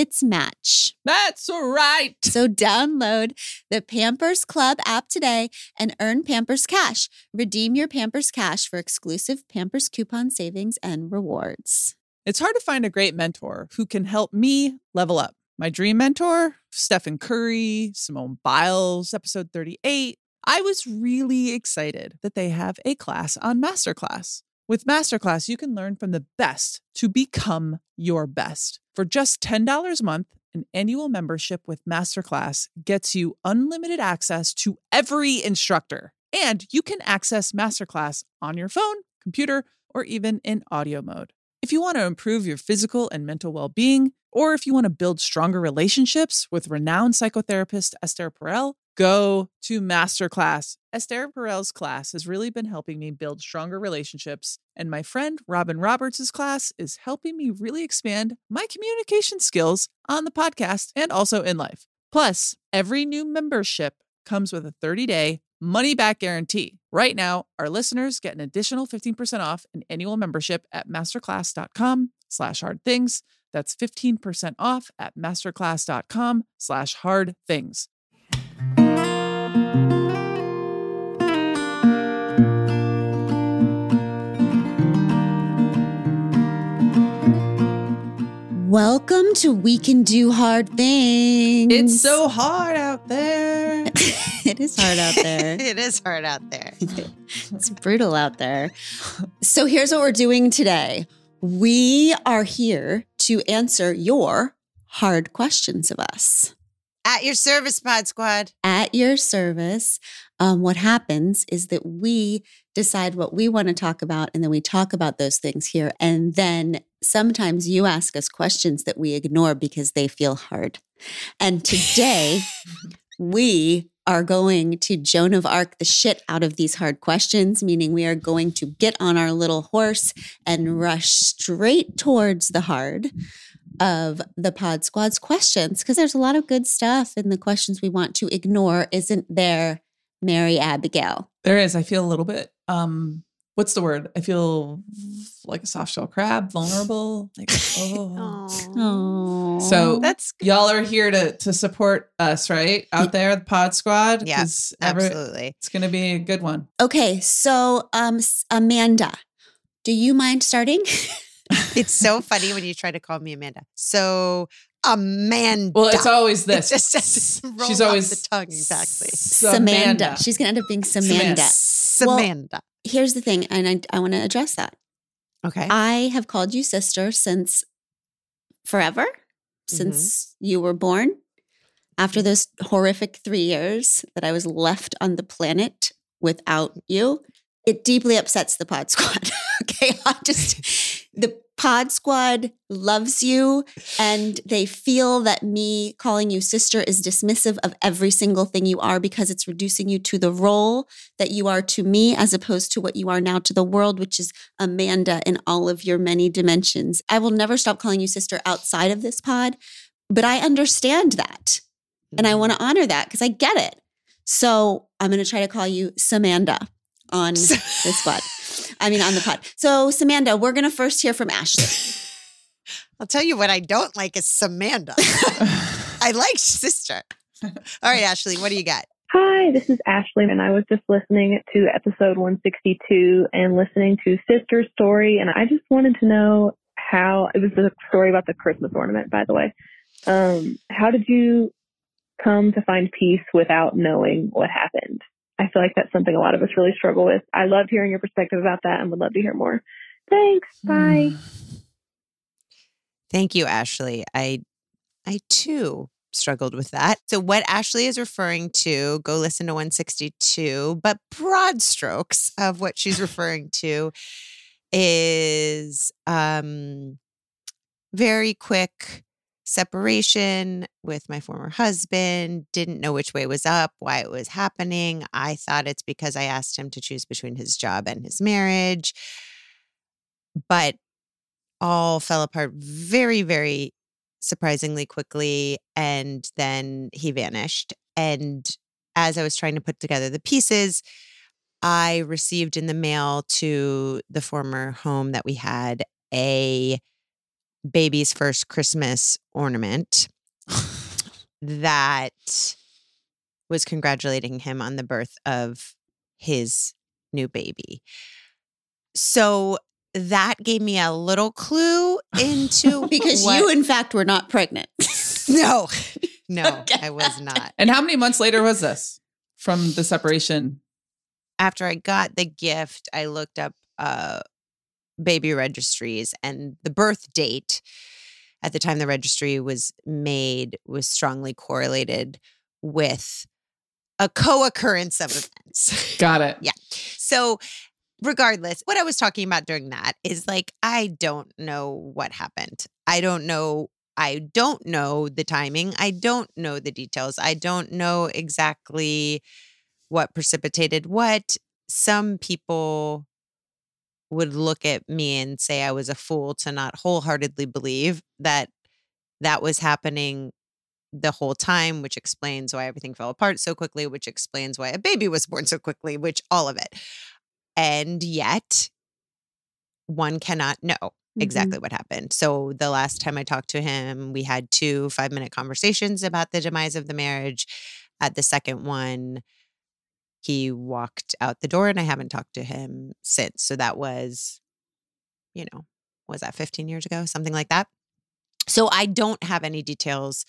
its match. That's right. So download the Pampers Club app today and earn Pampers Cash. Redeem your Pampers Cash for exclusive Pampers coupon savings and rewards. It's hard to find a great mentor who can help me level up. My dream mentor, Stephen Curry, Simone Biles, episode 38. I was really excited that they have a class on Masterclass. With Masterclass, you can learn from the best to become your best. For just $10 a month, an annual membership with Masterclass gets you unlimited access to every instructor. And you can access Masterclass on your phone, computer, or even in audio mode. If you want to improve your physical and mental well being, or if you want to build stronger relationships with renowned psychotherapist Esther Perel, go to Masterclass. Esther Perel's class has really been helping me build stronger relationships, and my friend Robin Roberts' class is helping me really expand my communication skills on the podcast and also in life. Plus, every new membership comes with a 30-day money back guarantee. Right now, our listeners get an additional 15% off an annual membership at masterclass.com slash hard things. That's 15% off at masterclass.com slash hard things. Welcome to We Can Do Hard Things. It's so hard out there. it is hard out there. it is hard out there. it's brutal out there. So here's what we're doing today. We are here to answer your hard questions of us. At your service, Pod Squad. At your service. Um, what happens is that we decide what we want to talk about, and then we talk about those things here. And then sometimes you ask us questions that we ignore because they feel hard. And today, we are going to Joan of Arc the shit out of these hard questions, meaning we are going to get on our little horse and rush straight towards the hard of the Pod Squad's questions because there's a lot of good stuff in the questions we want to ignore, isn't there, Mary Abigail? There is. I feel a little bit um what's the word? I feel like a soft shell crab, vulnerable. Like oh. Oh, So That's y'all are here to to support us, right? Out there, the Pod Squad. Yes, every- absolutely. It's gonna be a good one. okay. So, um, Amanda, do you mind starting? It's so funny when you try to call me Amanda. So Amanda. Well, it's always It this. just doesn't She's always the tongue exactly. Samantha. She's going to end up being Samantha. Well- Samantha. Here's the thing, and I, I want to address that. okay. I have called you sister since forever, mm-hmm. since you were born. After those horrific three years that I was left on the planet without you, it deeply upsets the pod squad. okay. I just, the pod squad loves you and they feel that me calling you sister is dismissive of every single thing you are because it's reducing you to the role that you are to me as opposed to what you are now to the world, which is Amanda in all of your many dimensions. I will never stop calling you sister outside of this pod, but I understand that. And I mm-hmm. want to honor that because I get it. So I'm going to try to call you Samanda on this pod. I mean, on the pod. So, Samanda, we're going to first hear from Ashley. I'll tell you what I don't like is Samantha. I like sister. All right, Ashley, what do you got? Hi, this is Ashley, and I was just listening to episode 162 and listening to Sister's story, and I just wanted to know how it was the story about the Christmas ornament, by the way. Um, how did you come to find peace without knowing what happened I feel like that's something a lot of us really struggle with. I loved hearing your perspective about that and would love to hear more. Thanks. Bye. Thank you, Ashley. I I too struggled with that. So what Ashley is referring to, go listen to 162, but broad strokes of what she's referring to is um very quick separation with my former husband, didn't know which way was up, why it was happening. I thought it's because I asked him to choose between his job and his marriage. But all fell apart very, very surprisingly quickly. And then he vanished. And as I was trying to put together the pieces, I received in the mail to the former home that we had a baby's first Christmas ornament that was congratulating him on the birth of his new baby. So that gave me a little clue into Because what- you, in fact, were not pregnant. no, no, Okay. I was not. And how many months later was this from the separation? After I got the gift, I looked up uh, baby registries, and the birth date at the time the registry was made was strongly correlated with a co-occurrence of events. Got it. Yeah. So, regardless, what I was talking about during that is like, I don't know what happened. I don't know. I don't know the timing. I don't know the details. I don't know exactly what precipitated what. Some people would look at me and say I was a fool to not wholeheartedly believe that that was happening the whole time, which explains why everything fell apart so quickly, which explains why a baby was born so quickly, which all of it. And yet, one cannot know mm-hmm. exactly what happened. So, the last time I talked to him, we had two five minute conversations about the demise of the marriage. At the second one, he walked out the door and I haven't talked to him since. So, that was, you know, was that 15 years ago? Something like that. So, I don't have any details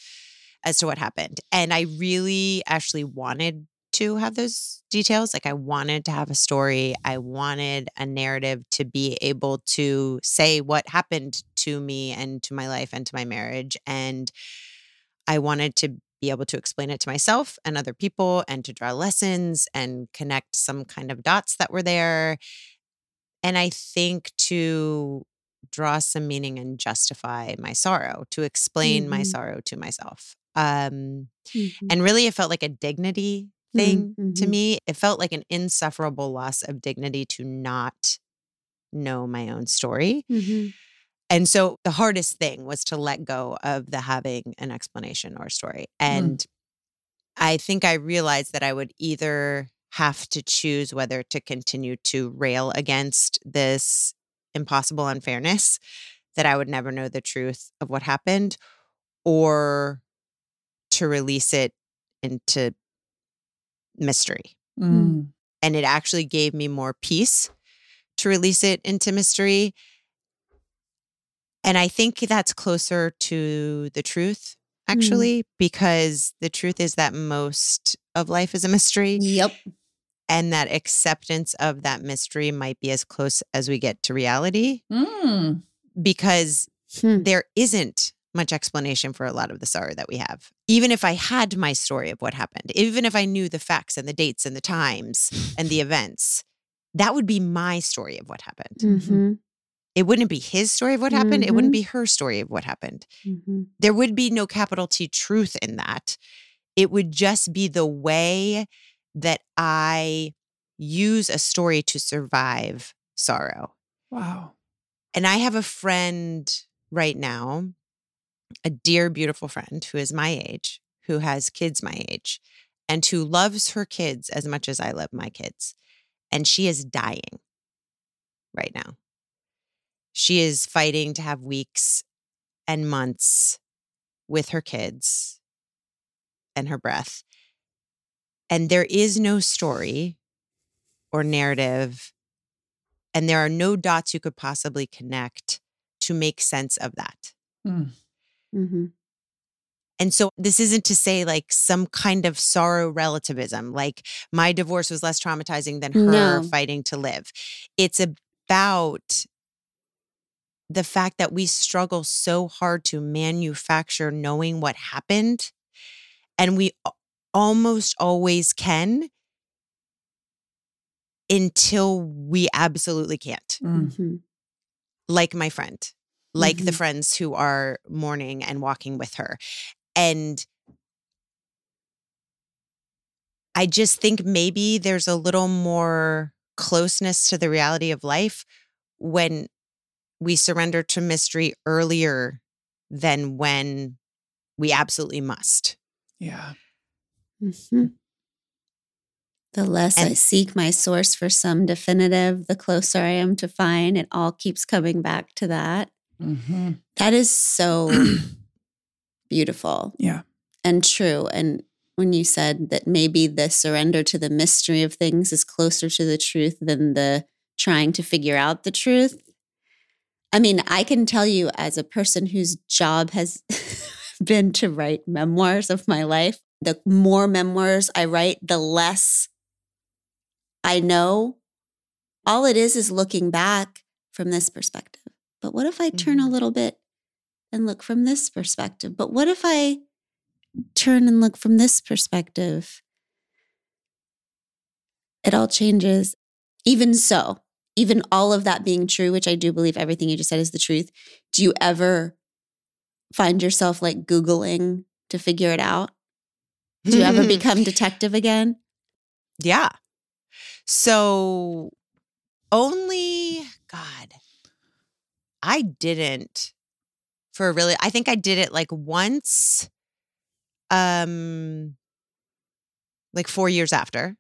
as to what happened. And I really actually wanted to have those details. Like I wanted to have a story. I wanted a narrative to be able to say what happened to me and to my life and to my marriage. And I wanted to be able to explain it to myself and other people and to draw lessons and connect some kind of dots that were there. And I think to draw some meaning and justify my sorrow, to explain my Mhm. sorrow to myself. Um, Mhm. and really, it felt like a dignity thing to Mhm. me. It felt like an insufferable loss of dignity to not know my own story. And so the hardest thing was to let go of the having an explanation or story. And I think I realized that I would either have to choose whether to continue to rail against this impossible unfairness that I would never know the truth of what happened or to release it into mystery. Mm. And it actually gave me more peace to release it into mystery. And I think that's closer to the truth, actually, because the truth is that most of life is a mystery. Yep. And that acceptance of that mystery might be as close as we get to reality Mm. because Hmm. there isn't much explanation for a lot of the sorrow that we have. Even if I had my story of what happened, even if I knew the facts and the dates and the times and the events, that would be my story of what happened. Mhm. It wouldn't be his story of what happened. It wouldn't Mhm. be her story of what happened. Mhm. There would be no capital T truth in that. It would just be the way that I use a story to survive sorrow. Wow. And I have a friend right now, a dear, beautiful friend who is my age, who has kids my age, and who loves her kids as much as I love my kids. And she is dying right now. She is fighting to have weeks and months with her kids and her breath. And there is no story or narrative, and there are no dots you could possibly connect to make sense of that. Mm. Mhm. And so this isn't to say like some kind of sorrow relativism, like my divorce was less traumatizing than her No. fighting to live. It's about the fact that we struggle so hard to manufacture knowing what happened. And we almost always can until we absolutely can't Mm. Mhm. like my friend, like the Mhm. friends who are mourning and walking with her. And I just think maybe there's a little more closeness to the reality of life when we surrender to mystery earlier than when we absolutely must. Yeah. Mhm. The less I seek my source for some definitive, the closer I am to find. It all keeps coming back to that. Mm-hmm. That is so beautiful Yeah. and true. And when you said that maybe the surrender to the mystery of things is closer to the truth than the trying to figure out the truth. I mean, I can tell you as a person whose job has been to write memoirs of my life, the more memoirs I write, the less I know. All it is is looking back from this perspective. But what if I turn a Mhm. little bit and look from this perspective? But what if I turn and look from this perspective? It all changes. Even so, even all of that being true, which I do believe everything you just said is the truth, do you ever find yourself like Googling to figure it out? Do you ever become detective again? Yeah. So only God. I didn't for really I think I did it like once um like 4 years after.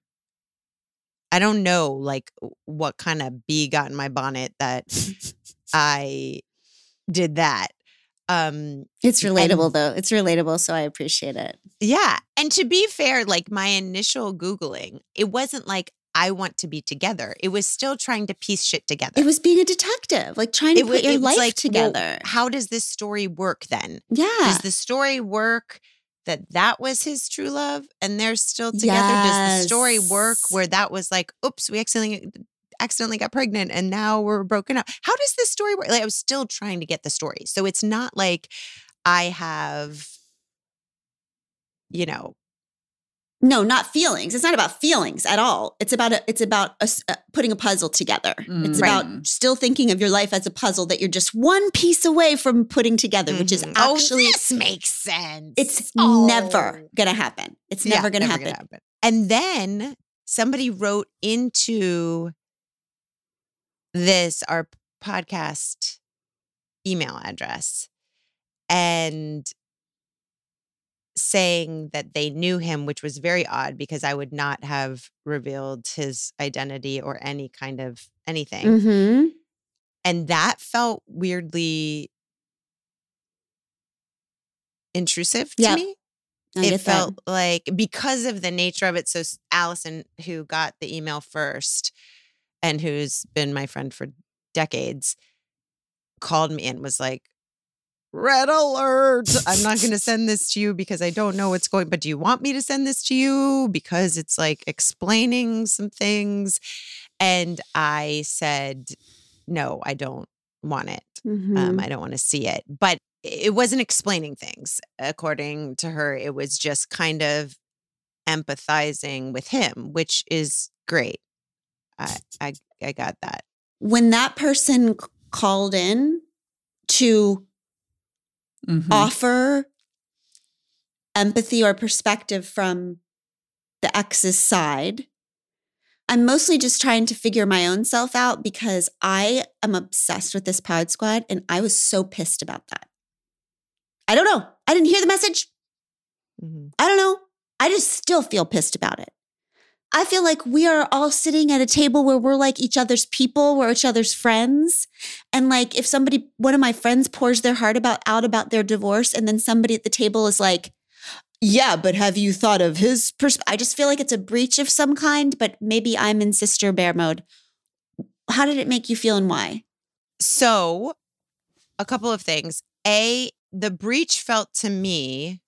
I don't know like what kind of bee got in my bonnet that I did that. Um It's And- relatable though. It's relatable, so I appreciate it. Yeah. And to be fair, like my initial Googling, it wasn't like I want to be together. It was still trying to piece shit together. It was being a detective, like trying to It put your it life like, well, together. How does this story work then? yeah. Does the story work that that was his true love and they're still together? Does the story work where that was like, oops, we accidentally accidentally got pregnant and now we're broken up? How does this story work? Like I was still trying to get the story. So it's not like I have, you know, No, not feelings. It's not about feelings at all. It's about a, it's about a uh, putting a puzzle together. It's Mm. Right. about still thinking of your life as a puzzle that you're just one piece away from putting together, which is Mhm. Oh, actually this makes sense. it's Oh. never gonna happen. It's Yeah, never gonna happen. And then somebody wrote into this our podcast email address and saying that they knew him which was very odd because I would not have revealed his identity or any kind of anything. Mm-hmm. And that felt weirdly intrusive to Yep. me. I it get that. felt like because of the nature of it. So Allison, who got the email first and who's been my friend for decades, called me and was like, Red alert. I'm not going to send this to you because I don't know what's going, but do you want me to send this to you? Because it's like explaining some things. And I said, no, I don't want it. Mhm. Um, I don't want to see it. But it wasn't explaining things. According to her, it was just kind of empathizing with him, which is great. I I, I got that. when that person called in to Mhm. offer empathy or perspective from the ex's side. I'm mostly just trying to figure my own self out because I am obsessed with this pod squad and I was so pissed about that. I don't know. I didn't hear the message. Mm-hmm. I don't know. I just still feel pissed about it. I feel like we are all sitting at a table where we're like each other's people, we're each other's friends. And like if somebody, one of my friends pours their heart about out about their divorce, and then somebody at the table is like, yeah, but have you thought of his pers-? I just feel like it's a breach of some kind, but maybe I'm in sister bear mode. How did it make you feel and why? So, a couple of things. A, the breach felt to me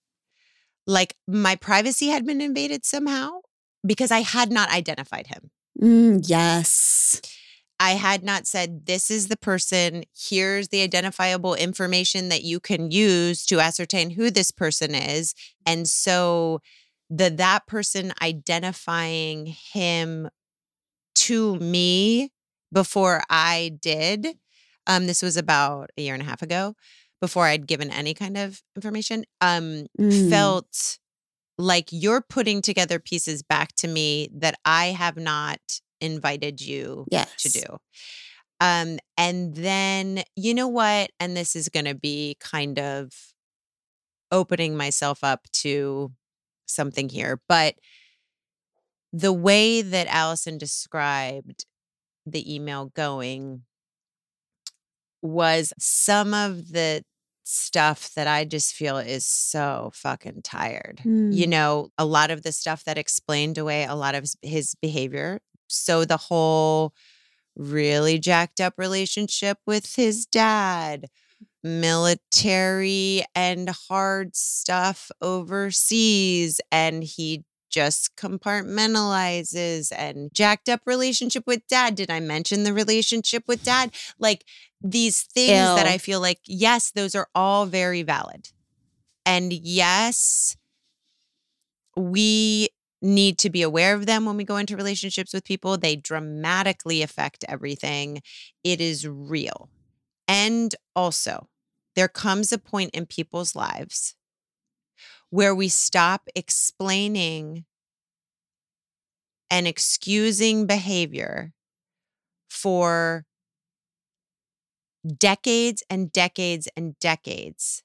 like my privacy had been invaded somehow because I had not identified him. Mm, yes. I had not said, this is the person, here's the identifiable information that you can use to ascertain who this person is. And so the that person identifying him to me before I did, um, this was about a year and a half ago, before I'd given any kind of information, um, Mm. felt like you're putting together pieces back to me that I have not invited you Yes. to do. Um, and then you know what? And this is going to be kind of opening myself up to something here, but the way that Allison described the email going was some of the stuff that I just feel is so fucking tired. You Mm. know, a lot of the stuff that explained away a lot of his behavior. So the whole really jacked up relationship with his dad, military and hard stuff overseas, and he just compartmentalizes and jacked up relationship with dad. Did I mention the relationship with dad? Like these things that I feel like, yes, those are all very valid. And yes, we need to be aware of them when we go into relationships with people. They dramatically affect everything. It is real. And also, there comes a point in people's lives where we stop explaining and excusing behavior for decades and decades and decades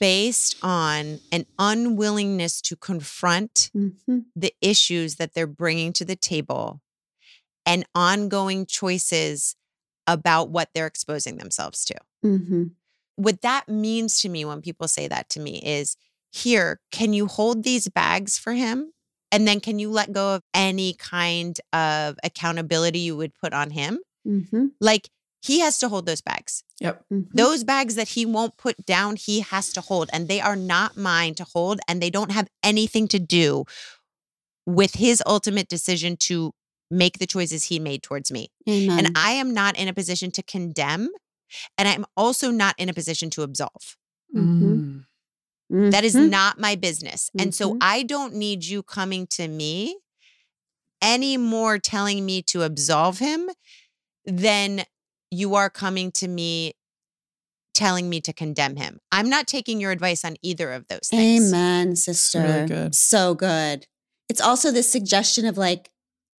based on an unwillingness to confront Mhm. the issues that they're bringing to the table and ongoing choices about what they're exposing themselves to. Mhm. What that means to me when people say that to me is here, can you hold these bags for him? And then can you let go of any kind of accountability you would put on him? Mhm. Like he has to hold those bags. Yep. Mhm. Those bags that he won't put down, he has to hold. And they are not mine to hold. And they don't have anything to do with his ultimate decision to make the choices he made towards me. Amen. And I am not in a position to condemn. And I'm also not in a position to absolve. Mhm. Mm. That is Mhm. not my business. And so Mhm. I don't need you coming to me anymore telling me to absolve him than you are coming to me telling me to condemn him. I'm not taking your advice on either of those things. Amen, sister. really good. So good. It's also this suggestion of like,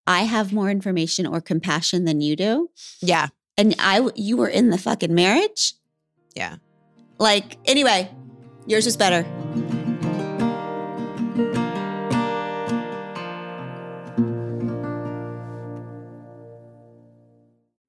I have more information or compassion than you do. Yeah. And I, you were in the fucking marriage. Yeah. Like, anyway, yours was better.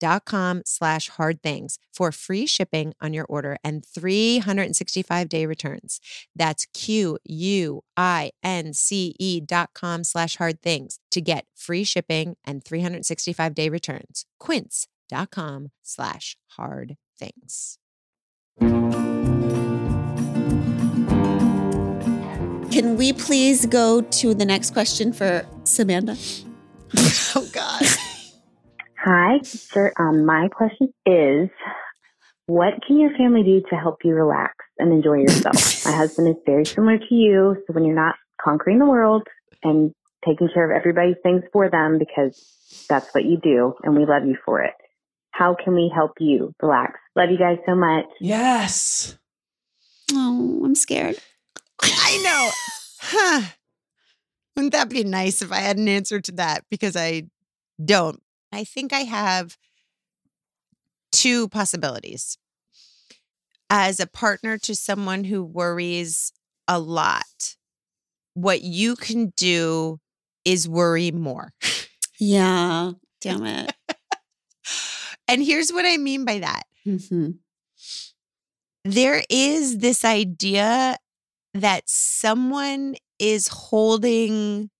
quince.com slash hard things for free shipping on your order and 365 day returns. That's Q U I N C E dot com slash hard things to get free shipping and 365 day returns. Quince.com slash hard things. Can we please go to the next question for Samantha? Oh, God. Hi, sir. Um, my question is, what can your family do to help you relax and enjoy yourself? my husband is very similar to you, so when you're not conquering the world and taking care of everybody's things for them, because that's what you do, and we love you for it. How can we help you relax? Love you guys so much. Yes. Oh, I'm scared. I know. Huh. Wouldn't that be nice if I had an answer to that? Because I don't. I think I have two possibilities. As a partner to someone who worries a lot, what you can do is worry more. Yeah. Damn it. And here's what I mean by that hmm there is this idea that someone is holding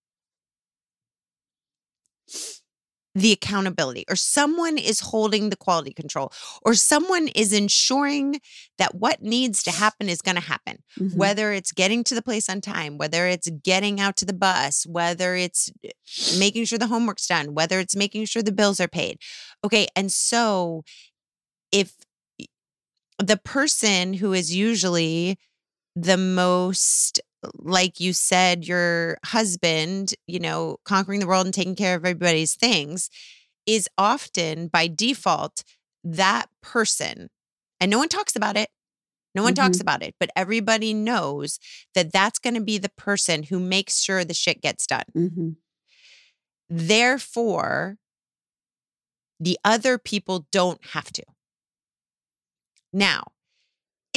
the accountability or someone is holding the quality control or someone is ensuring that what needs to happen is going to happen Mhm. whether it's getting to the place on time whether it's getting out to the bus whether it's eh, making sure the homework's done whether it's making sure the bills are paid okay and so if the person who is usually the most like you said your husband you know conquering the world and taking care of everybody's things is often by default that person and no one talks about it no one talks about it but everybody knows that that's going to be the person who makes sure the shit gets done Mhm. Therefore, the other people don't have to. Now,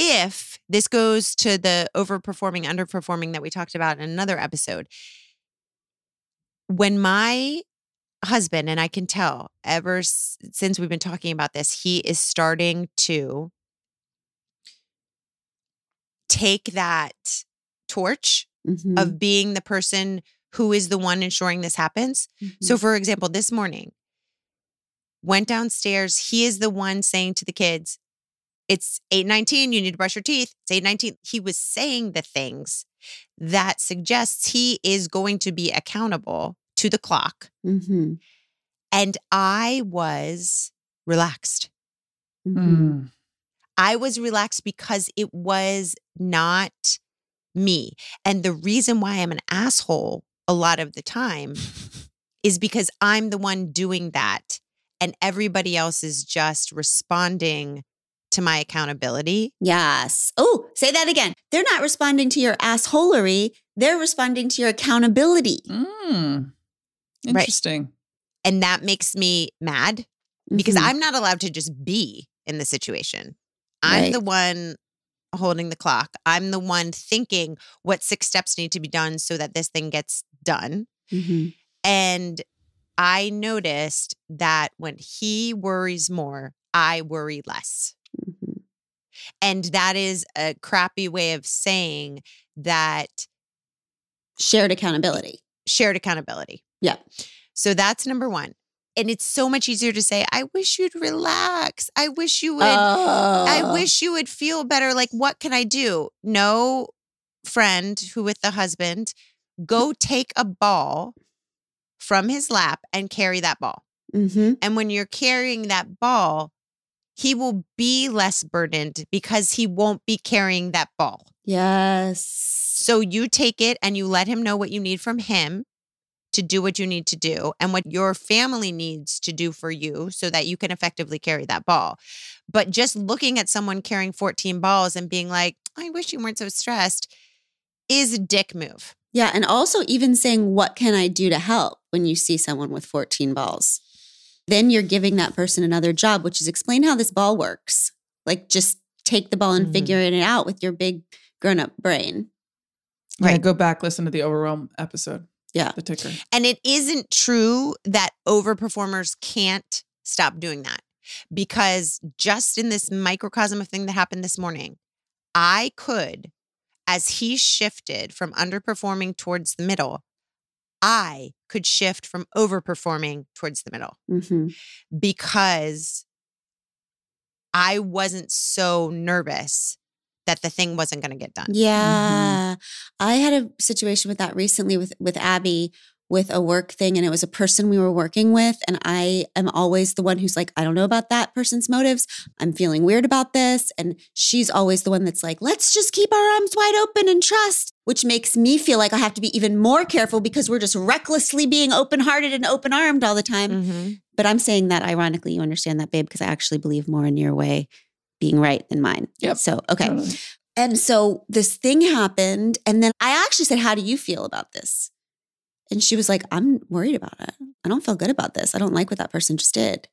if this goes to the overperforming, underperforming that we talked about in another episode, when my husband, and I can tell ever since we've been talking about this, he is starting to take that torch Mhm. of being the person who is the one ensuring this happens. So, Mhm. for example, this morning, went downstairs. He is the one saying to the kids, "It's eight nineteen. You need to brush your teeth. It's eight nineteen. He was saying the things that suggests he is going to be accountable to the clock, Mhm. and I was relaxed. Mhm. Mm. I was relaxed because it was not me. And the reason why I'm an asshole a lot of the time is because I'm the one doing that and everybody else is just responding to my accountability. Yes. Oh, say that again. They're not responding to your assholery. They're responding to your accountability. Mm. Right. Interesting. And that makes me mad because Mhm. I'm not allowed to just be in the situation. I'm Right. the one holding the clock. I'm the one thinking what six steps need to be done so that this thing gets done. Mhm. And I noticed that when he worries more, I worry less. Mhm. And that is a crappy way of saying that shared accountability. shared accountability. Yeah. So that's number one. And it's so much easier to say, I wish you'd relax. I wish you would. I Oh. wish you would feel better. Like, what can I do? No friend who with the husband, go take a ball from his lap and carry that ball. Mhm. And when you're carrying that ball, he will be less burdened because he won't be carrying that ball. Yes. So you take it and you let him know what you need from him to do what you need to do and what your family needs to do for you so that you can effectively carry that ball. But just looking at someone carrying 14 balls and being like, I wish you weren't so stressed is a dick move. Yeah. And also, even saying, What can I do to help when you see someone with 14 balls? Then you're giving that person another job, which is explain how this ball works. Like, just take the ball and Mhm. figure it out with your big grown up brain. Yeah, Right. go back, listen to the overwhelm episode. Yeah. The ticker. And it isn't true that overperformers can't stop doing that because just in this microcosm of thing that happened this morning, I could, as he shifted from underperforming towards the middle, I could shift from overperforming towards the middle hmm because I wasn't so nervous that the thing wasn't going to get done. Yeah. I had a situation with that recently with with Abby with a work thing and it was a person we were working with and I am always the one who's like I don't know about that person's motives. I'm feeling weird about this and she's always the one that's like let's just keep our arms wide open and trust, which makes me feel like I have to be even more careful because we're just recklessly being open-hearted and open-armed all the time. Mhm. But I'm saying that ironically you understand that babe because I actually believe more in your way being right than mine. Yep. So, okay. Totally. And so this thing happened. And then I actually said, How do you feel about this? And she was like, I'm worried about it. I don't feel good about this. I don't like what that person just did.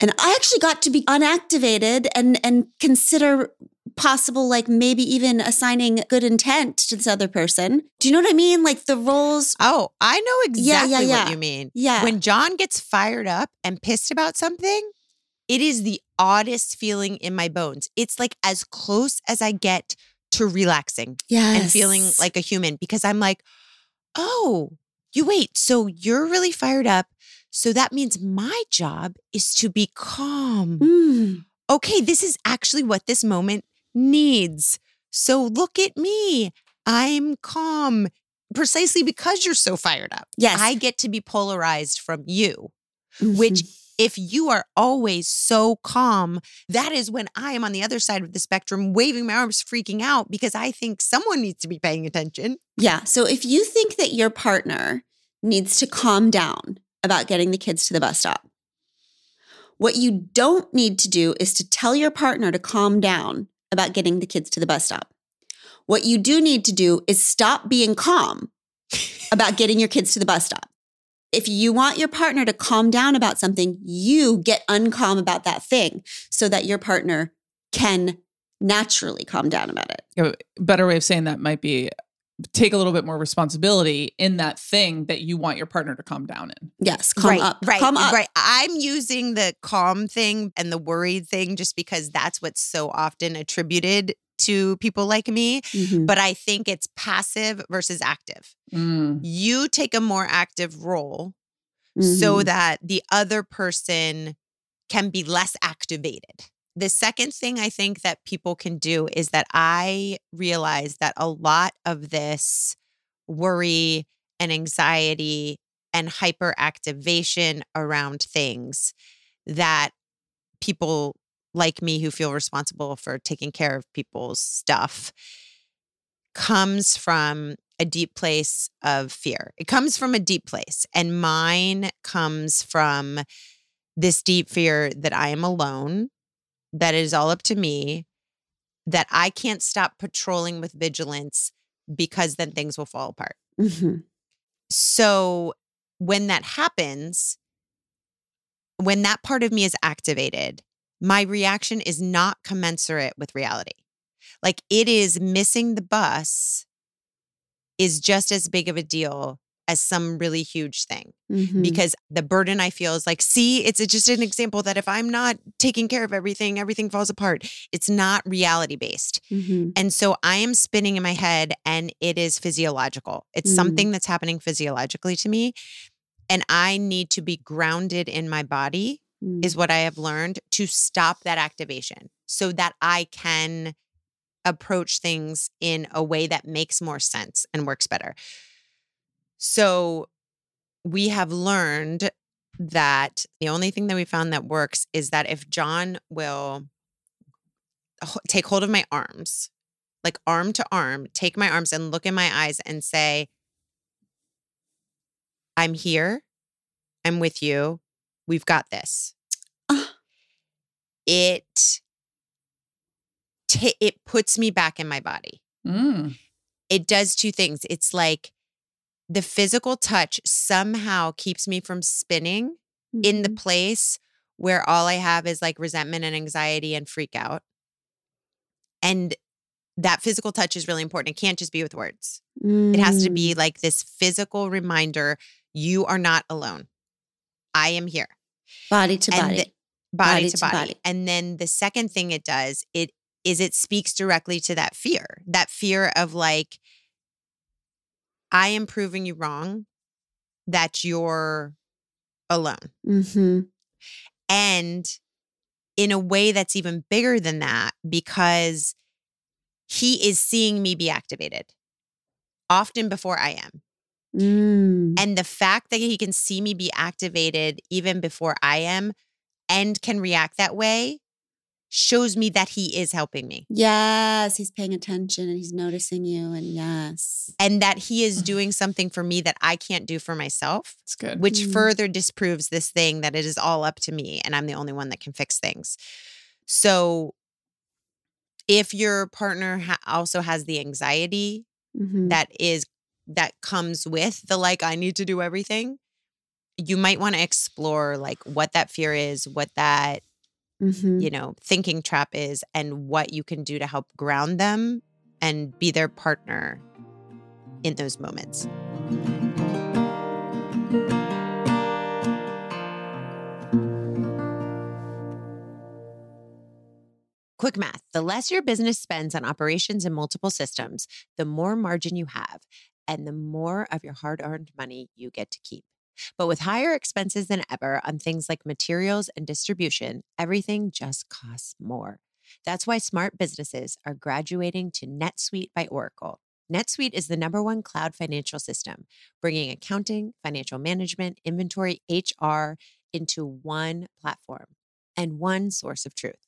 And I actually got to be unactivated and and consider possible like maybe even assigning good intent to this other person. Do you know what I mean? Like the roles Oh, I know Yeah, exactly yeah, what yeah. you mean. Yeah. When John gets fired up and pissed about something, it is the oddest feeling in my bones. It's like as close as I get to relaxing yes. and feeling like a human because I'm like, oh, you wait. So you're really fired up. So that means my job is to be calm. Mm. Okay, this is actually what this moment needs. So look at me. I'm calm precisely because you're so fired up. Yes. I get to be polarized from you, which Mhm. if you are always so calm, that is when I am on the other side of the spectrum, waving my arms, freaking out because I think someone needs to be paying attention. Yeah. So if you think that your partner needs to calm down about getting the kids to the bus stop, what you don't need to do is to tell your partner to calm down about getting the kids to the bus stop. What you do need to do is stop being calm about getting your kids to the bus stop. If you want your partner to calm down about something, you get uncalm about that thing so that your partner can naturally calm down about it. A better way of saying that might be take a little bit more responsibility in that thing that you want your partner to calm down in. Yes, calm right, up. Right, calm up. right. I'm using the calm thing and the worried thing just because that's what's so often attributed to people like me. Mhm. But I think it's passive versus active. Mm. You take a more active role so Mhm. that the other person can be less activated. The second thing I think that people can do is that I realize that a lot of this worry and anxiety and hyperactivation around things that people like me who feel responsible for taking care of people's stuff comes from a deep place of fear. It comes from a deep place. And mine comes from this deep fear that I am alone, that it is all up to me, that I can't stop patrolling with vigilance because then things will fall apart. Mhm. So when that happens, when that part of me is activated, my reaction is not commensurate with reality. Like it is missing the bus is just as big of a deal as some really huge thing Mhm. because the burden I feel is like, see, it's just an example that if I'm not taking care of everything, everything falls apart. It's not reality based. Mhm. And so I am spinning in my head and it is physiological. It's Mm. something that's happening physiologically to me. And I need to be grounded in my body, Mm. is what I have learned to stop that activation so that I can approach things in a way that makes more sense and works better. So we have learned that the only thing that we found that works is that if John will take hold of my arms, like arm to arm, take my arms and look in my eyes and say, I'm here. I'm with you. We've got this. Ah. It ta- it puts me back in my body. Mm. It does two things. It's like the physical touch somehow keeps me from spinning in the Mhm. place where all I have is like resentment and anxiety and freak out. And that physical touch is really important. It can't just be with words. It has to Mm. be like this physical reminder you are not alone. I am here. body to body. the- body, Body to, to body. body. And then the second thing it does, it is it speaks directly to that fear. That fear of like I am proving you wrong that you're alone. hmm And in a way that's even bigger than that because he is seeing me be activated often before I am. Mm. And the fact that he can see me be activated even before I am and can react that way shows me that he is helping me Yes, he's paying attention and he's noticing you. And yes. and that he is doing something for me that I can't do for myself, It's good. which Mm. further disproves this thing that it is all up to me and I'm the only one that can fix things. So if your partner ha- also has the anxiety Mhm. that is that comes with the like I need to do everything, you might want to explore like what that fear is, what that Mhm. you know thinking trap is, and what you can do to help ground them and be their partner in those moments. Quick math the less your business spends on operations and multiple systems, the more margin you have, and the more of your hard earned money you get to keep. But with higher expenses than ever on things like materials and distribution, everything just costs more. That's why smart businesses are graduating to NetSuite by Oracle. NetSuite is the number one cloud financial system, bringing accounting, financial management, inventory, HR into one platform and one source of truth.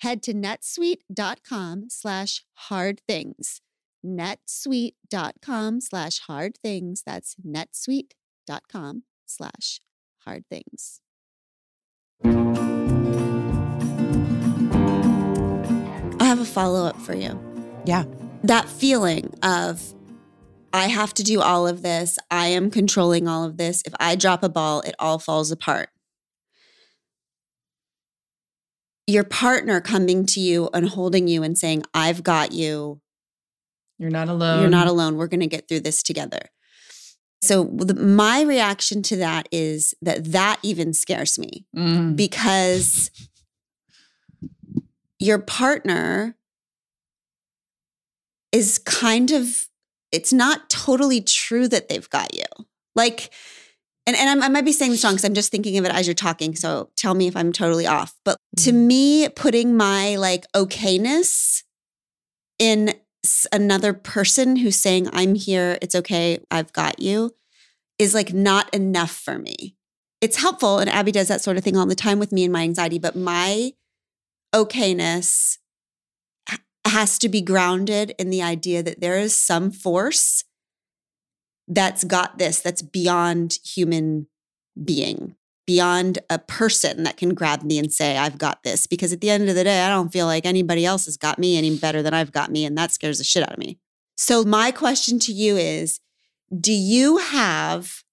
Head to netsuite.com slash hard things. netsuite.com slash hard things. That's netsuite.com slash hard things. I have a follow up for you. Yeah. That feeling of, I have to do all of this. I am controlling all of this. If I drop a ball, it all falls apart. Your partner coming to you and holding you and saying, I've got you. You're not alone. You're not alone. We're going to get through this together. So, the, my reaction to that is that that even scares me Mm. because your partner is kind of it's not totally true that they've got you like and, and I'm, i might be saying this wrong because i'm just thinking of it as you're talking so tell me if i'm totally off. But to mm-hmm. me putting my like okayness in another person who's saying i'm here it's okay i've got you is like not enough for me. It's helpful and abby does that sort of thing all the time with me and my anxiety but my okayness has to be grounded in the idea that there is some force that's got this that's beyond human being beyond a person that can grab me and say i've got this because at the end of the day i don't feel like anybody else has got me any better than i've got me and that scares the shit out of me so my question to you is do you have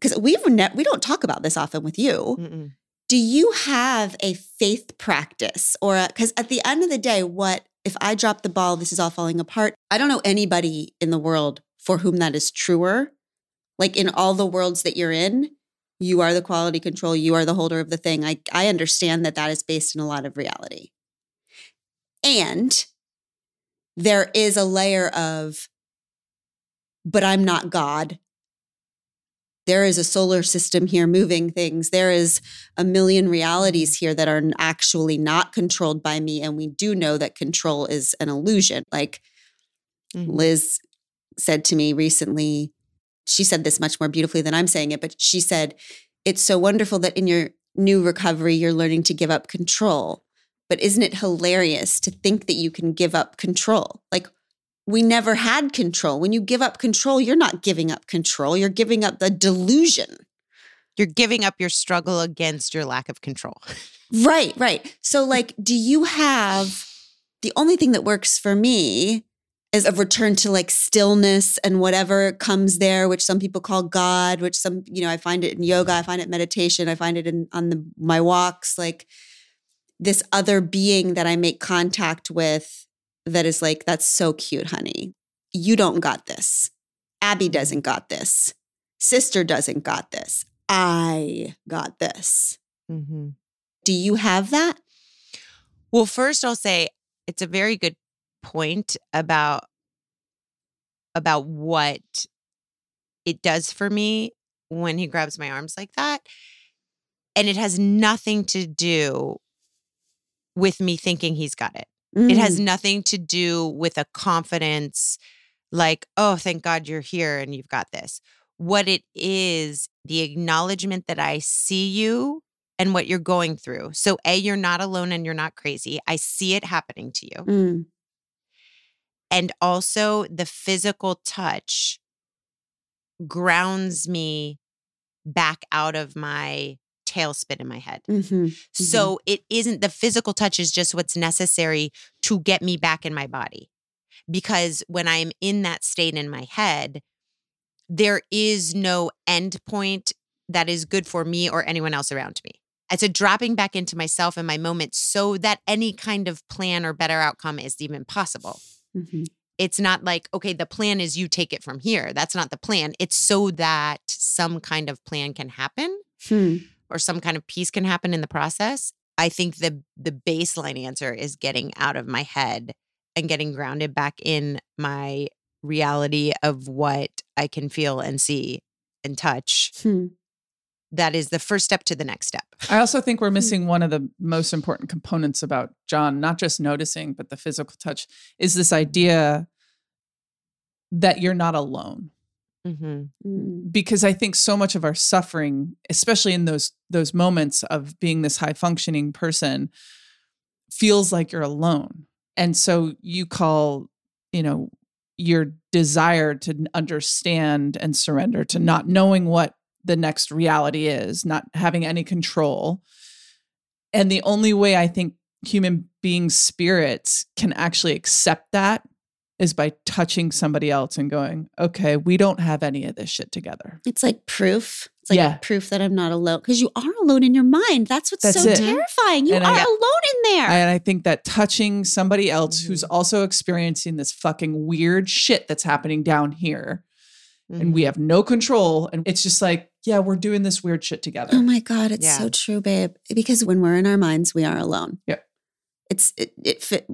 because we've ne- we don't talk about this often with you Mm-mm. do you have a faith practice or because at the end of the day what if i drop the ball this is all falling apart i don't know anybody in the world for whom that is truer like in all the worlds that you're in you are the quality control you are the holder of the thing i, I understand that that is based in a lot of reality and there is a layer of but i'm not god there is a solar system here moving things there is a million realities here that are actually not controlled by me. And we do know that control is an illusion. Like Mhm. Liz said to me recently, she said this much more beautifully than I'm saying it, but she said, It's so wonderful that in your new recovery, you're learning to give up control. But isn't it hilarious to think that you can give up control? Like, we never had control. When you give up control, you're not giving up control, you're giving up the delusion. You're giving up your struggle against your lack of control. Right, right. So, like, do you have the only thing that works for me is a return to like stillness and whatever comes there, which some people call God, which some, you know, I find it in yoga, I find it meditation, I find it in on the my walks, like this other being that I make contact with that is like, that's so cute, honey. You don't got this. Abby doesn't got this. Sister doesn't got this. I got this. Mm-hmm. Do you have that? Well, first I'll say it's a very good point about about what it does for me when he grabs my arms like that. And it has nothing to do with me thinking he's got it. It has Mm. nothing to do with a confidence like, oh, thank God you're here and you've got this. What it is, the acknowledgement that I see you and what you're going through. So, A, you're not alone and you're not crazy. I see it happening to you. Mm. And also, the physical touch grounds me back out of my tailspin in my head. Mhm. So it isn't the physical touch is just what's necessary to get me back in my body. Because when I'm in that state in my head, there is no end point that is good for me or anyone else around me. It's a dropping back into myself and my moment so that any kind of plan or better outcome is even possible. Mhm. It's not like, okay, the plan is you take it from here. That's not the plan. It's so that some kind of plan can happen Hmm. or some kind of peace can happen in the process. I think the the baseline answer is getting out of my head and getting grounded back in my reality of what I can feel and see and touch. Hmm. That is the first step to the next step. I also think we're missing one of the most important components about John, not just noticing, but the physical touch, is this idea that you're not alone. Mm-hmm. Mm. Because I think so much of our suffering, especially in those those moments of being this high functioning person, feels like you're alone. And so you call, you know, your desire to understand and surrender to not knowing what the next reality is, not having any control. And the only way I think human beings spirits can actually accept that is by touching somebody else and going, okay, we don't have any of this shit together. It's like proof. It's like Yeah. proof that I'm not alone because you are alone in your mind. That's what's That's so it. terrifying. You And are I- alone in there. And I think that touching somebody else who's Mhm. also experiencing this fucking weird shit that's happening down here Mm-hmm. and we have no control. And it's just like, yeah, we're doing this weird shit together. Oh my God, it's Yeah. so true, babe. Because when we're in our minds, we are alone. Yeah. It's it, it fit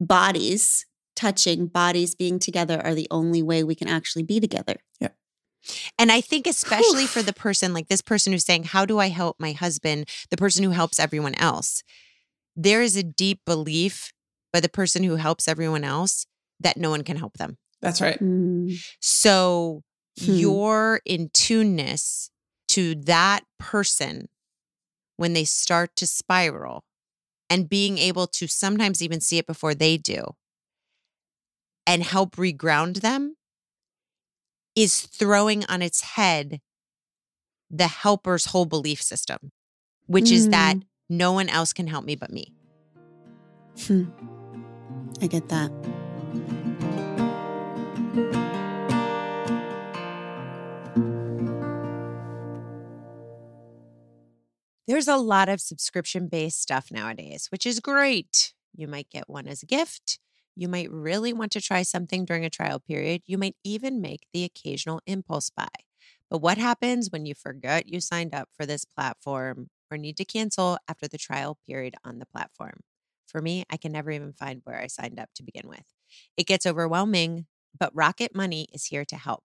bodies touching, bodies being together are the only way we can actually be together. Yeah. And I think, especially for the person like this person who's saying, How do I help my husband? The person who helps everyone else. There is a deep belief by the person who helps everyone else that no one can help them. That's right. Mm. So Hmm. your in tuneness to that person when they start to spiral and being able to sometimes even see it before they do and help reground them is throwing on its head the helper's whole belief system, which is that no one else can help me but me. Hmm. I get that. There's a lot of subscription based stuff nowadays, which is great. You might get one as a gift. You might really want to try something during a trial period. You might even make the occasional impulse buy. But what happens when you forget you signed up for this platform or need to cancel after the trial period on the platform? For me, I can never even find where I signed up to begin with. It gets overwhelming, but Rocket Money is here to help.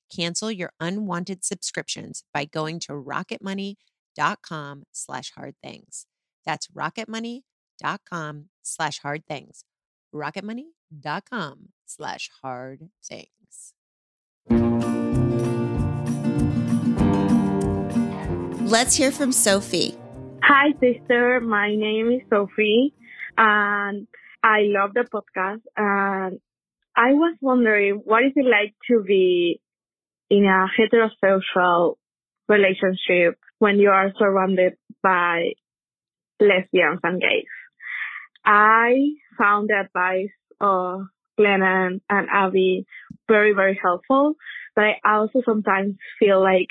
Cancel your unwanted subscriptions by going to rocketmoney.com slash hard things. That's rocketmoney.com slash hard things. rocketmoney.com slash hard things. Let's hear from Sophie. Hi, sister. My name is Sophie, and I love the podcast. And I was wondering, what is it like to be in a heterosexual relationship when you are surrounded by lesbians and gays? I found the advice of Glennon and Abby very, very helpful, but I also sometimes feel like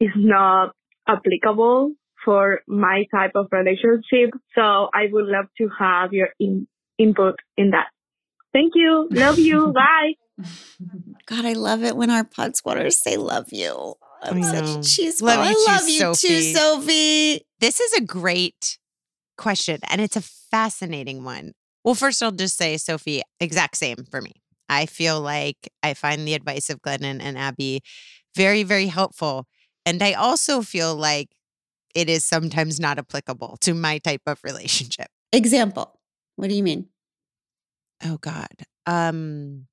it's not applicable for my type of relationship. So I would love to have your in- input in that. Thank you. Love you. Bye. God, I love it when our pod squatters say love you. I'm such a cheese Love ball. you I too, love you too, Sophie. Sophie. This is a great question and it's a fascinating one. Well, first I'll just say, Sophie, exact same for me. I feel like I find the advice of Glennon and Abby very, very helpful. And I also feel like it is sometimes not applicable to my type of relationship. Example. What do you mean? Oh God. Um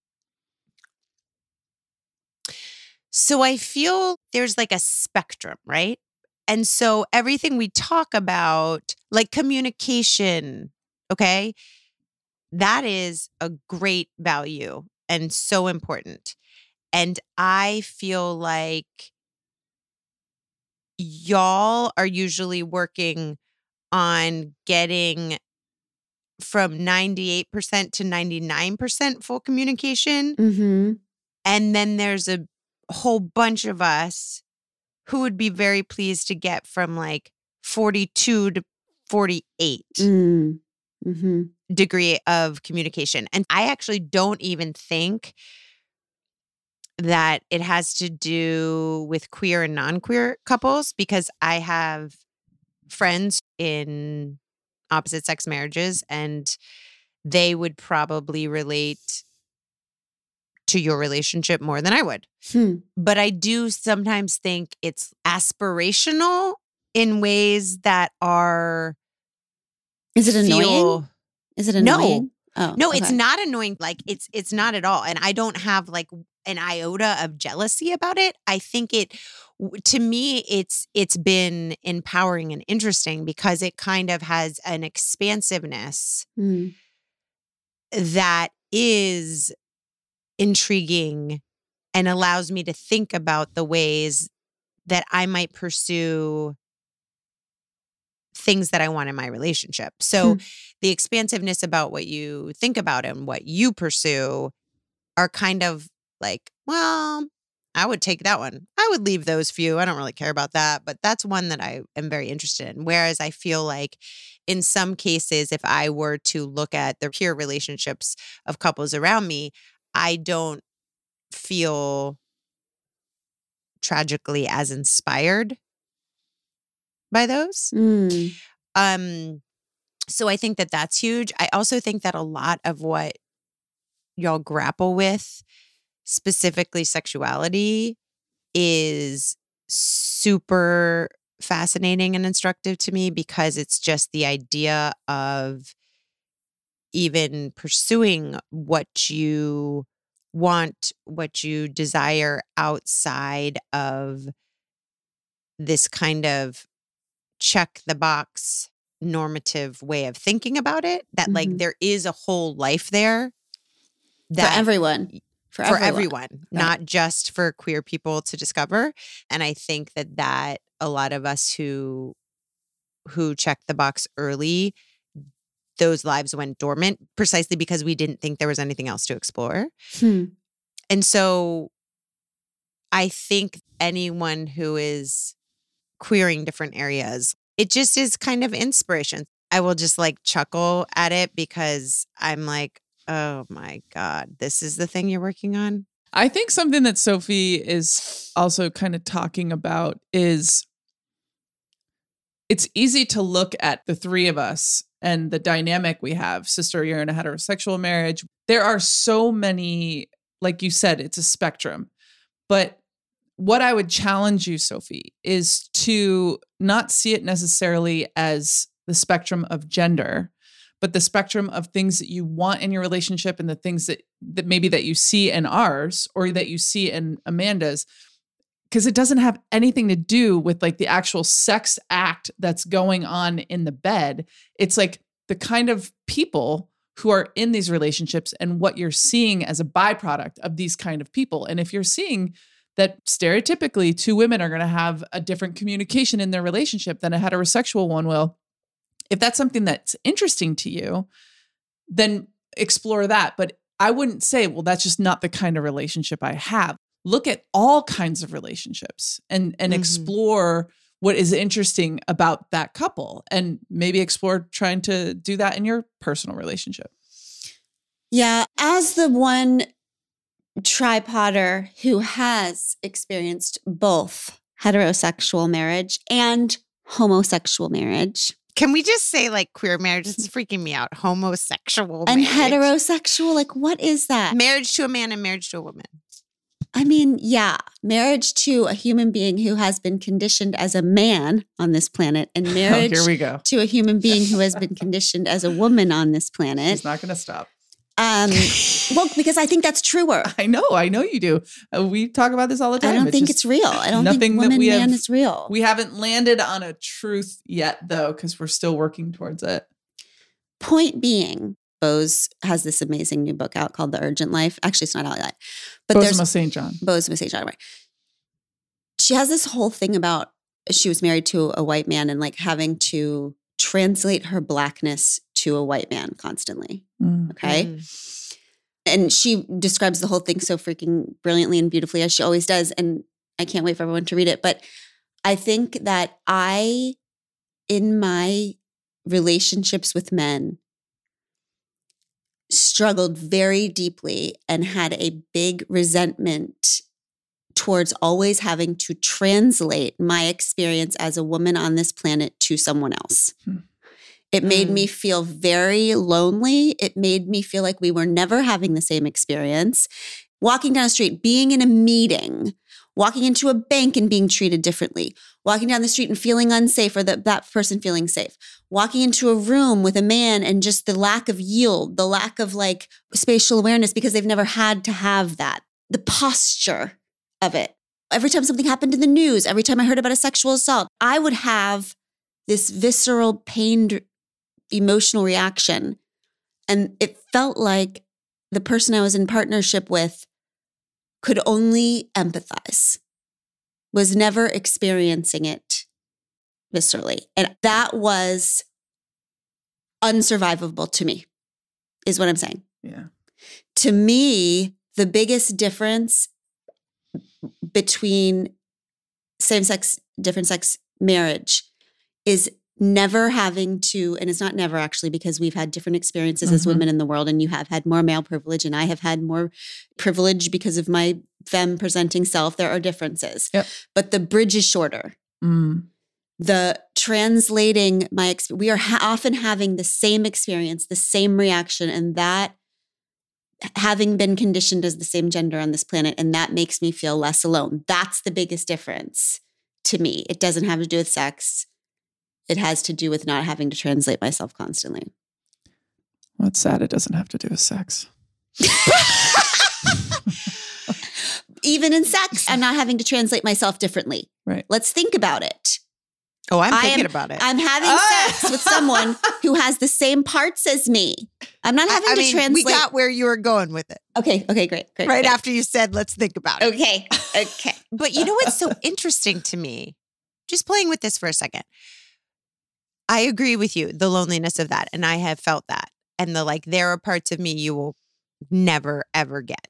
so I feel there's like a spectrum, right? And so everything we talk about, like communication, okay? That is a great value and so important. And I feel like y'all are usually working on getting from 98% to 99% full communication. Mm-hmm. And then there's a whole bunch of us who would be very pleased to get from like 42 to 48 Mm. Mm-hmm. degree of communication. And I actually don't even think that it has to do with queer and non queer couples because I have friends in opposite sex marriages and they would probably relate to your relationship more than I would. Hmm. But I do sometimes think it's aspirational in ways that are Is it annoying? feel- Is it No. annoying? Oh, no, it's not annoying. Like it's it's not at all. And I don't have like an iota of jealousy about it. I think it to me it's it's been empowering and interesting because it kind of has an expansiveness Mm. that is intriguing and allows me to think about the ways that I might pursue things that I want in my relationship. So Hmm. the expansiveness about what you think about and what you pursue are kind of like, well, I would take that one. I would leave those few. I don't really care about that, but that's one that I am very interested in. Whereas I feel like in some cases, if I were to look at the peer relationships of couples around me, I don't feel tragically as inspired by those. Mm. Um, so I think that that's huge. I also think that a lot of what y'all grapple with, specifically sexuality, is super fascinating and instructive to me because it's just the idea of even pursuing what you want, what you desire outside of this kind of check the box normative way of thinking about it that like Mhm. there is a whole life there For that everyone. For, for everyone. everyone, not just for queer people to discover and i think that that a lot of us who who checked the box early those lives went dormant precisely because we didn't think there was anything else to explore Hmm. and so I think anyone who is queering different areas, it just is kind of inspiration. I will just like chuckle at it because I'm like, oh my God, this is the thing you're working on. I think something that Sophie is also kind of talking about is it's easy to look at the three of us and the dynamic we have. Sister, you're in a heterosexual marriage. There are so many, like you said, it's a spectrum. But what I would challenge you, Sophie, is to not see it necessarily as the spectrum of gender, but the spectrum of things that you want in your relationship and the things that that maybe that you see in ours or that you see in Amanda's because it doesn't have anything to do with like the actual sex act that's going on in the bed. It's like the kind of people who are in these relationships and what you're seeing as a byproduct of these kind of people. And if you're seeing that stereotypically two women are going to have a different communication in their relationship than a heterosexual one will, if that's something that's interesting to you, then explore that. But I wouldn't say, well, that's just not the kind of relationship I have. Look at all kinds of relationships and and Mhm. explore what is interesting about that couple and maybe explore trying to do that in your personal relationship. Yeah, as the one tripoder who has experienced both heterosexual marriage and homosexual marriage Can we just say like queer marriage? It's freaking me out. Homosexual and marriage. heterosexual, like what is that? marriage to a man and marriage to a woman. I mean, yeah, marriage to a human being who has been conditioned as a man on this planet and Oh, marriage here we go. to a human being who has been conditioned as a woman on this planet. It's not going to stop. Um, well, because I think that's truer. I know. I know you do. Uh, we talk about this all the time. I don't think just- it's real. I don't think that woman we man have- is real. We haven't landed on a truth yet, though, because we're still working towards it. Point being, Bose has this amazing new book out called The Urgent Life. Actually, it's not out yet, but there's Bozoma St. John. Bose Message Right. She has this whole thing about she was married to a white man and like having to translate her blackness to a white man constantly. Mm. Okay. And she describes the whole thing so freaking brilliantly and beautifully as she always does. And I can't wait for everyone to read it. But I think that I, in my relationships with men, struggled very deeply and had a big resentment towards always having to translate my experience as a woman on this planet to someone else. Hmm. It made Mm. me feel very lonely. It made me feel like we were never having the same experience. Walking down the street, being in a meeting, walking into a bank and being treated differently, walking down the street and feeling unsafe or that, that person feeling safe, walking into a room with a man and just the lack of yield, the lack of like spatial awareness because they've never had to have that, the posture of it. Every time something happened in the news, every time I heard about a sexual assault, I would have this visceral, pained, emotional reaction. And it felt like the person I was in partnership with could only empathize, was never experiencing it viscerally. And that was unsurvivable to me, is what I'm saying. Yeah. To me, the biggest difference between same sex, different sex marriage is never having to, and it's not never actually, because we've had different experiences as Mhm. women in the world, and you have had more male privilege, and I have had more privilege because of my femme presenting self. There are differences, Yep. but the bridge is shorter. Mm. The translating my, ex- we are ha- often having the same experience, the same reaction, and that having been conditioned as the same gender on this planet, and that makes me feel less alone. That's the biggest difference to me. It doesn't have to do with sex. It has to do with not having to translate myself constantly. Well, it's sad it doesn't have to do with sex. Even in sex, I'm not having to translate myself differently. Right. Let's think about it. Oh, I'm I thinking am- about it. I'm having Ah! sex with someone who has the same parts as me. I'm not I- having I to mean, translate. we got where you were going with it. okay, okay, great, great. Right great. after you said, let's think about it. Okay, okay. But you know what's so interesting to me? Just playing with this for a second. I agree with you, the loneliness of that. And I have felt that. And the like, there are parts of me you will never, ever get.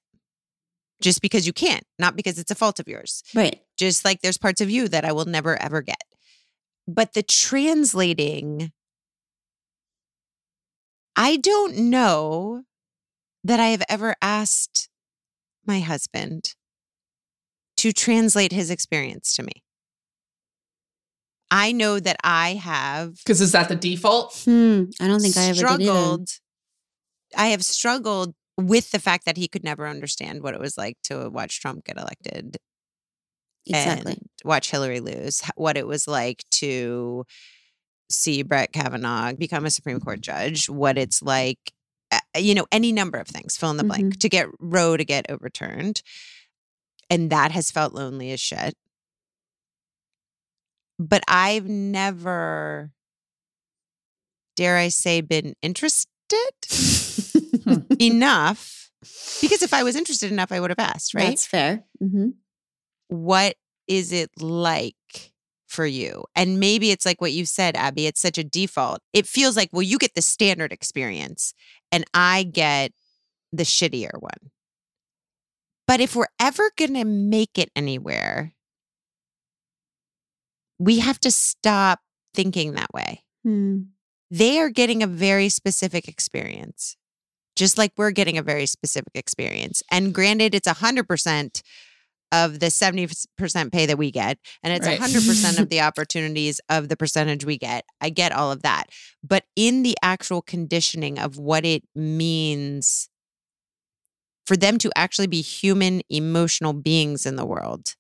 Just because you can't, not because it's a fault of yours. Right. Just like there's parts of you that I will never, ever get. But the translating, I don't know that I have ever asked my husband to translate his experience to me. I know that I have Because is that the default? Hmm. I don't think I ever did struggled. I have struggled with the fact that he could never understand what it was like to watch Trump get elected Exactly. and watch Hillary lose, what it was like to see Brett Kavanaugh become a Supreme Court judge, what it's like, uh, you know, any number of things, fill in the blank, to get Roe to get overturned. And that has felt lonely as shit. But I've never, dare I say, been interested enough. Because if I was interested enough, I would have asked, right? That's fair. hmm what is it like for you? And maybe it's like what you said, Abby, it's such a default. It feels like, well, you get the standard experience and I get the shittier one. But if we're ever going to make it anywhere, we have to stop thinking that way. Hmm. They are getting a very specific experience. just like we're getting a very specific experience. And granted, it's 100% of the 70% pay that we get, and it's Right. 100% of the opportunities of the percentage we get. I get all of that. But in the actual conditioning of what it means for them to actually be human, emotional beings in the world,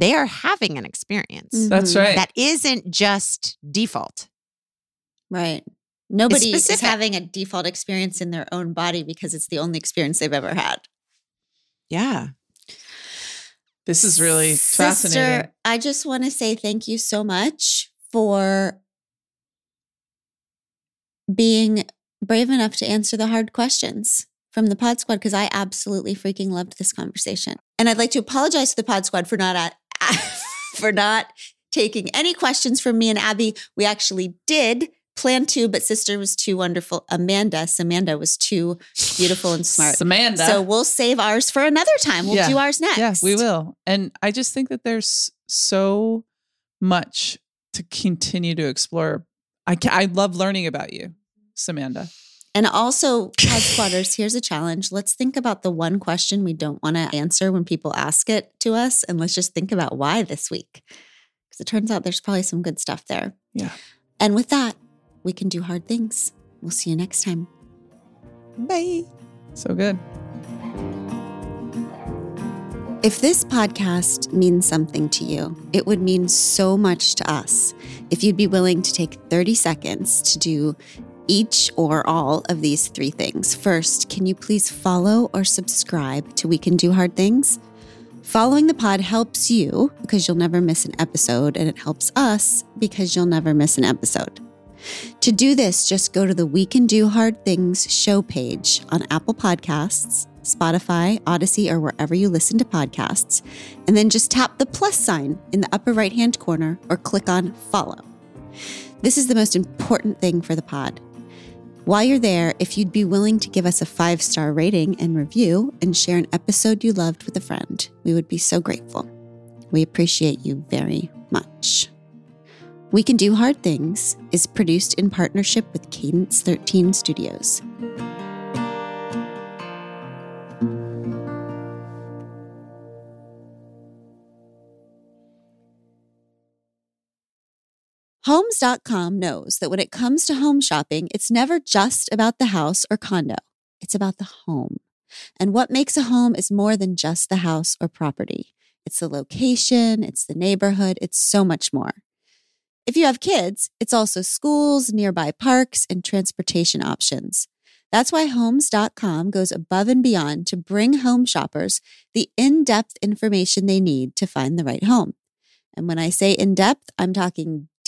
they are having an experience That's Mhm. right. that isn't just default. Right. Nobody is having a default experience in their own body because it's the only experience they've ever had. Yeah. this is really fascinating. Sister, I just want to say thank you so much for being brave enough to answer the hard questions from the Pod Squad because I absolutely freaking loved this conversation. And I'd like to apologize to the Pod Squad for not at, for not taking any questions from me and Abby. We actually did plan to, but sister was too wonderful. Amanda, Samanda was too beautiful and smart. Samantha. So we'll save ours for another time. We'll Yeah. do ours next. Yeah, we will. And I just think that there's so much to continue to explore. I I love learning about you, Samantha. And also, pod squatters, here's a challenge. Let's think about the one question we don't want to answer when people ask it to us. And let's just think about why this week. Because it turns out there's probably some good stuff there. Yeah. And with that, we can do hard things. We'll see you next time. Bye. So good. If this podcast means something to you, it would mean so much to us if you'd be willing to take 30 seconds to do each or all of these three things. First, can you please follow or subscribe to We Can Do Hard Things? Following the pod helps you because you'll never miss an episode, and it helps us because you'll never miss an episode. To do this, just go to the We Can Do Hard Things show page on Apple Podcasts, Spotify, Audacy, or wherever you listen to podcasts, and then just tap the plus sign in the upper right hand corner or click on follow. This is the most important thing for the pod. While you're there, if you'd be willing to give us a five star rating and review and share an episode you loved with a friend, we would be so grateful. We appreciate you very much. We Can Do Hard Things is produced in partnership with Cadence 13 Studios. Homes.com knows that when it comes to home shopping, it's never just about the house or condo, it's about the home. And what makes a home is more than just the house or property. It's the location, it's the neighborhood, it's so much more. If you have kids, it's also schools, nearby parks, and transportation options. That's why Homes.com goes above and beyond to bring home shoppers the in depth information they need to find the right home. And when I say in depth, I'm talking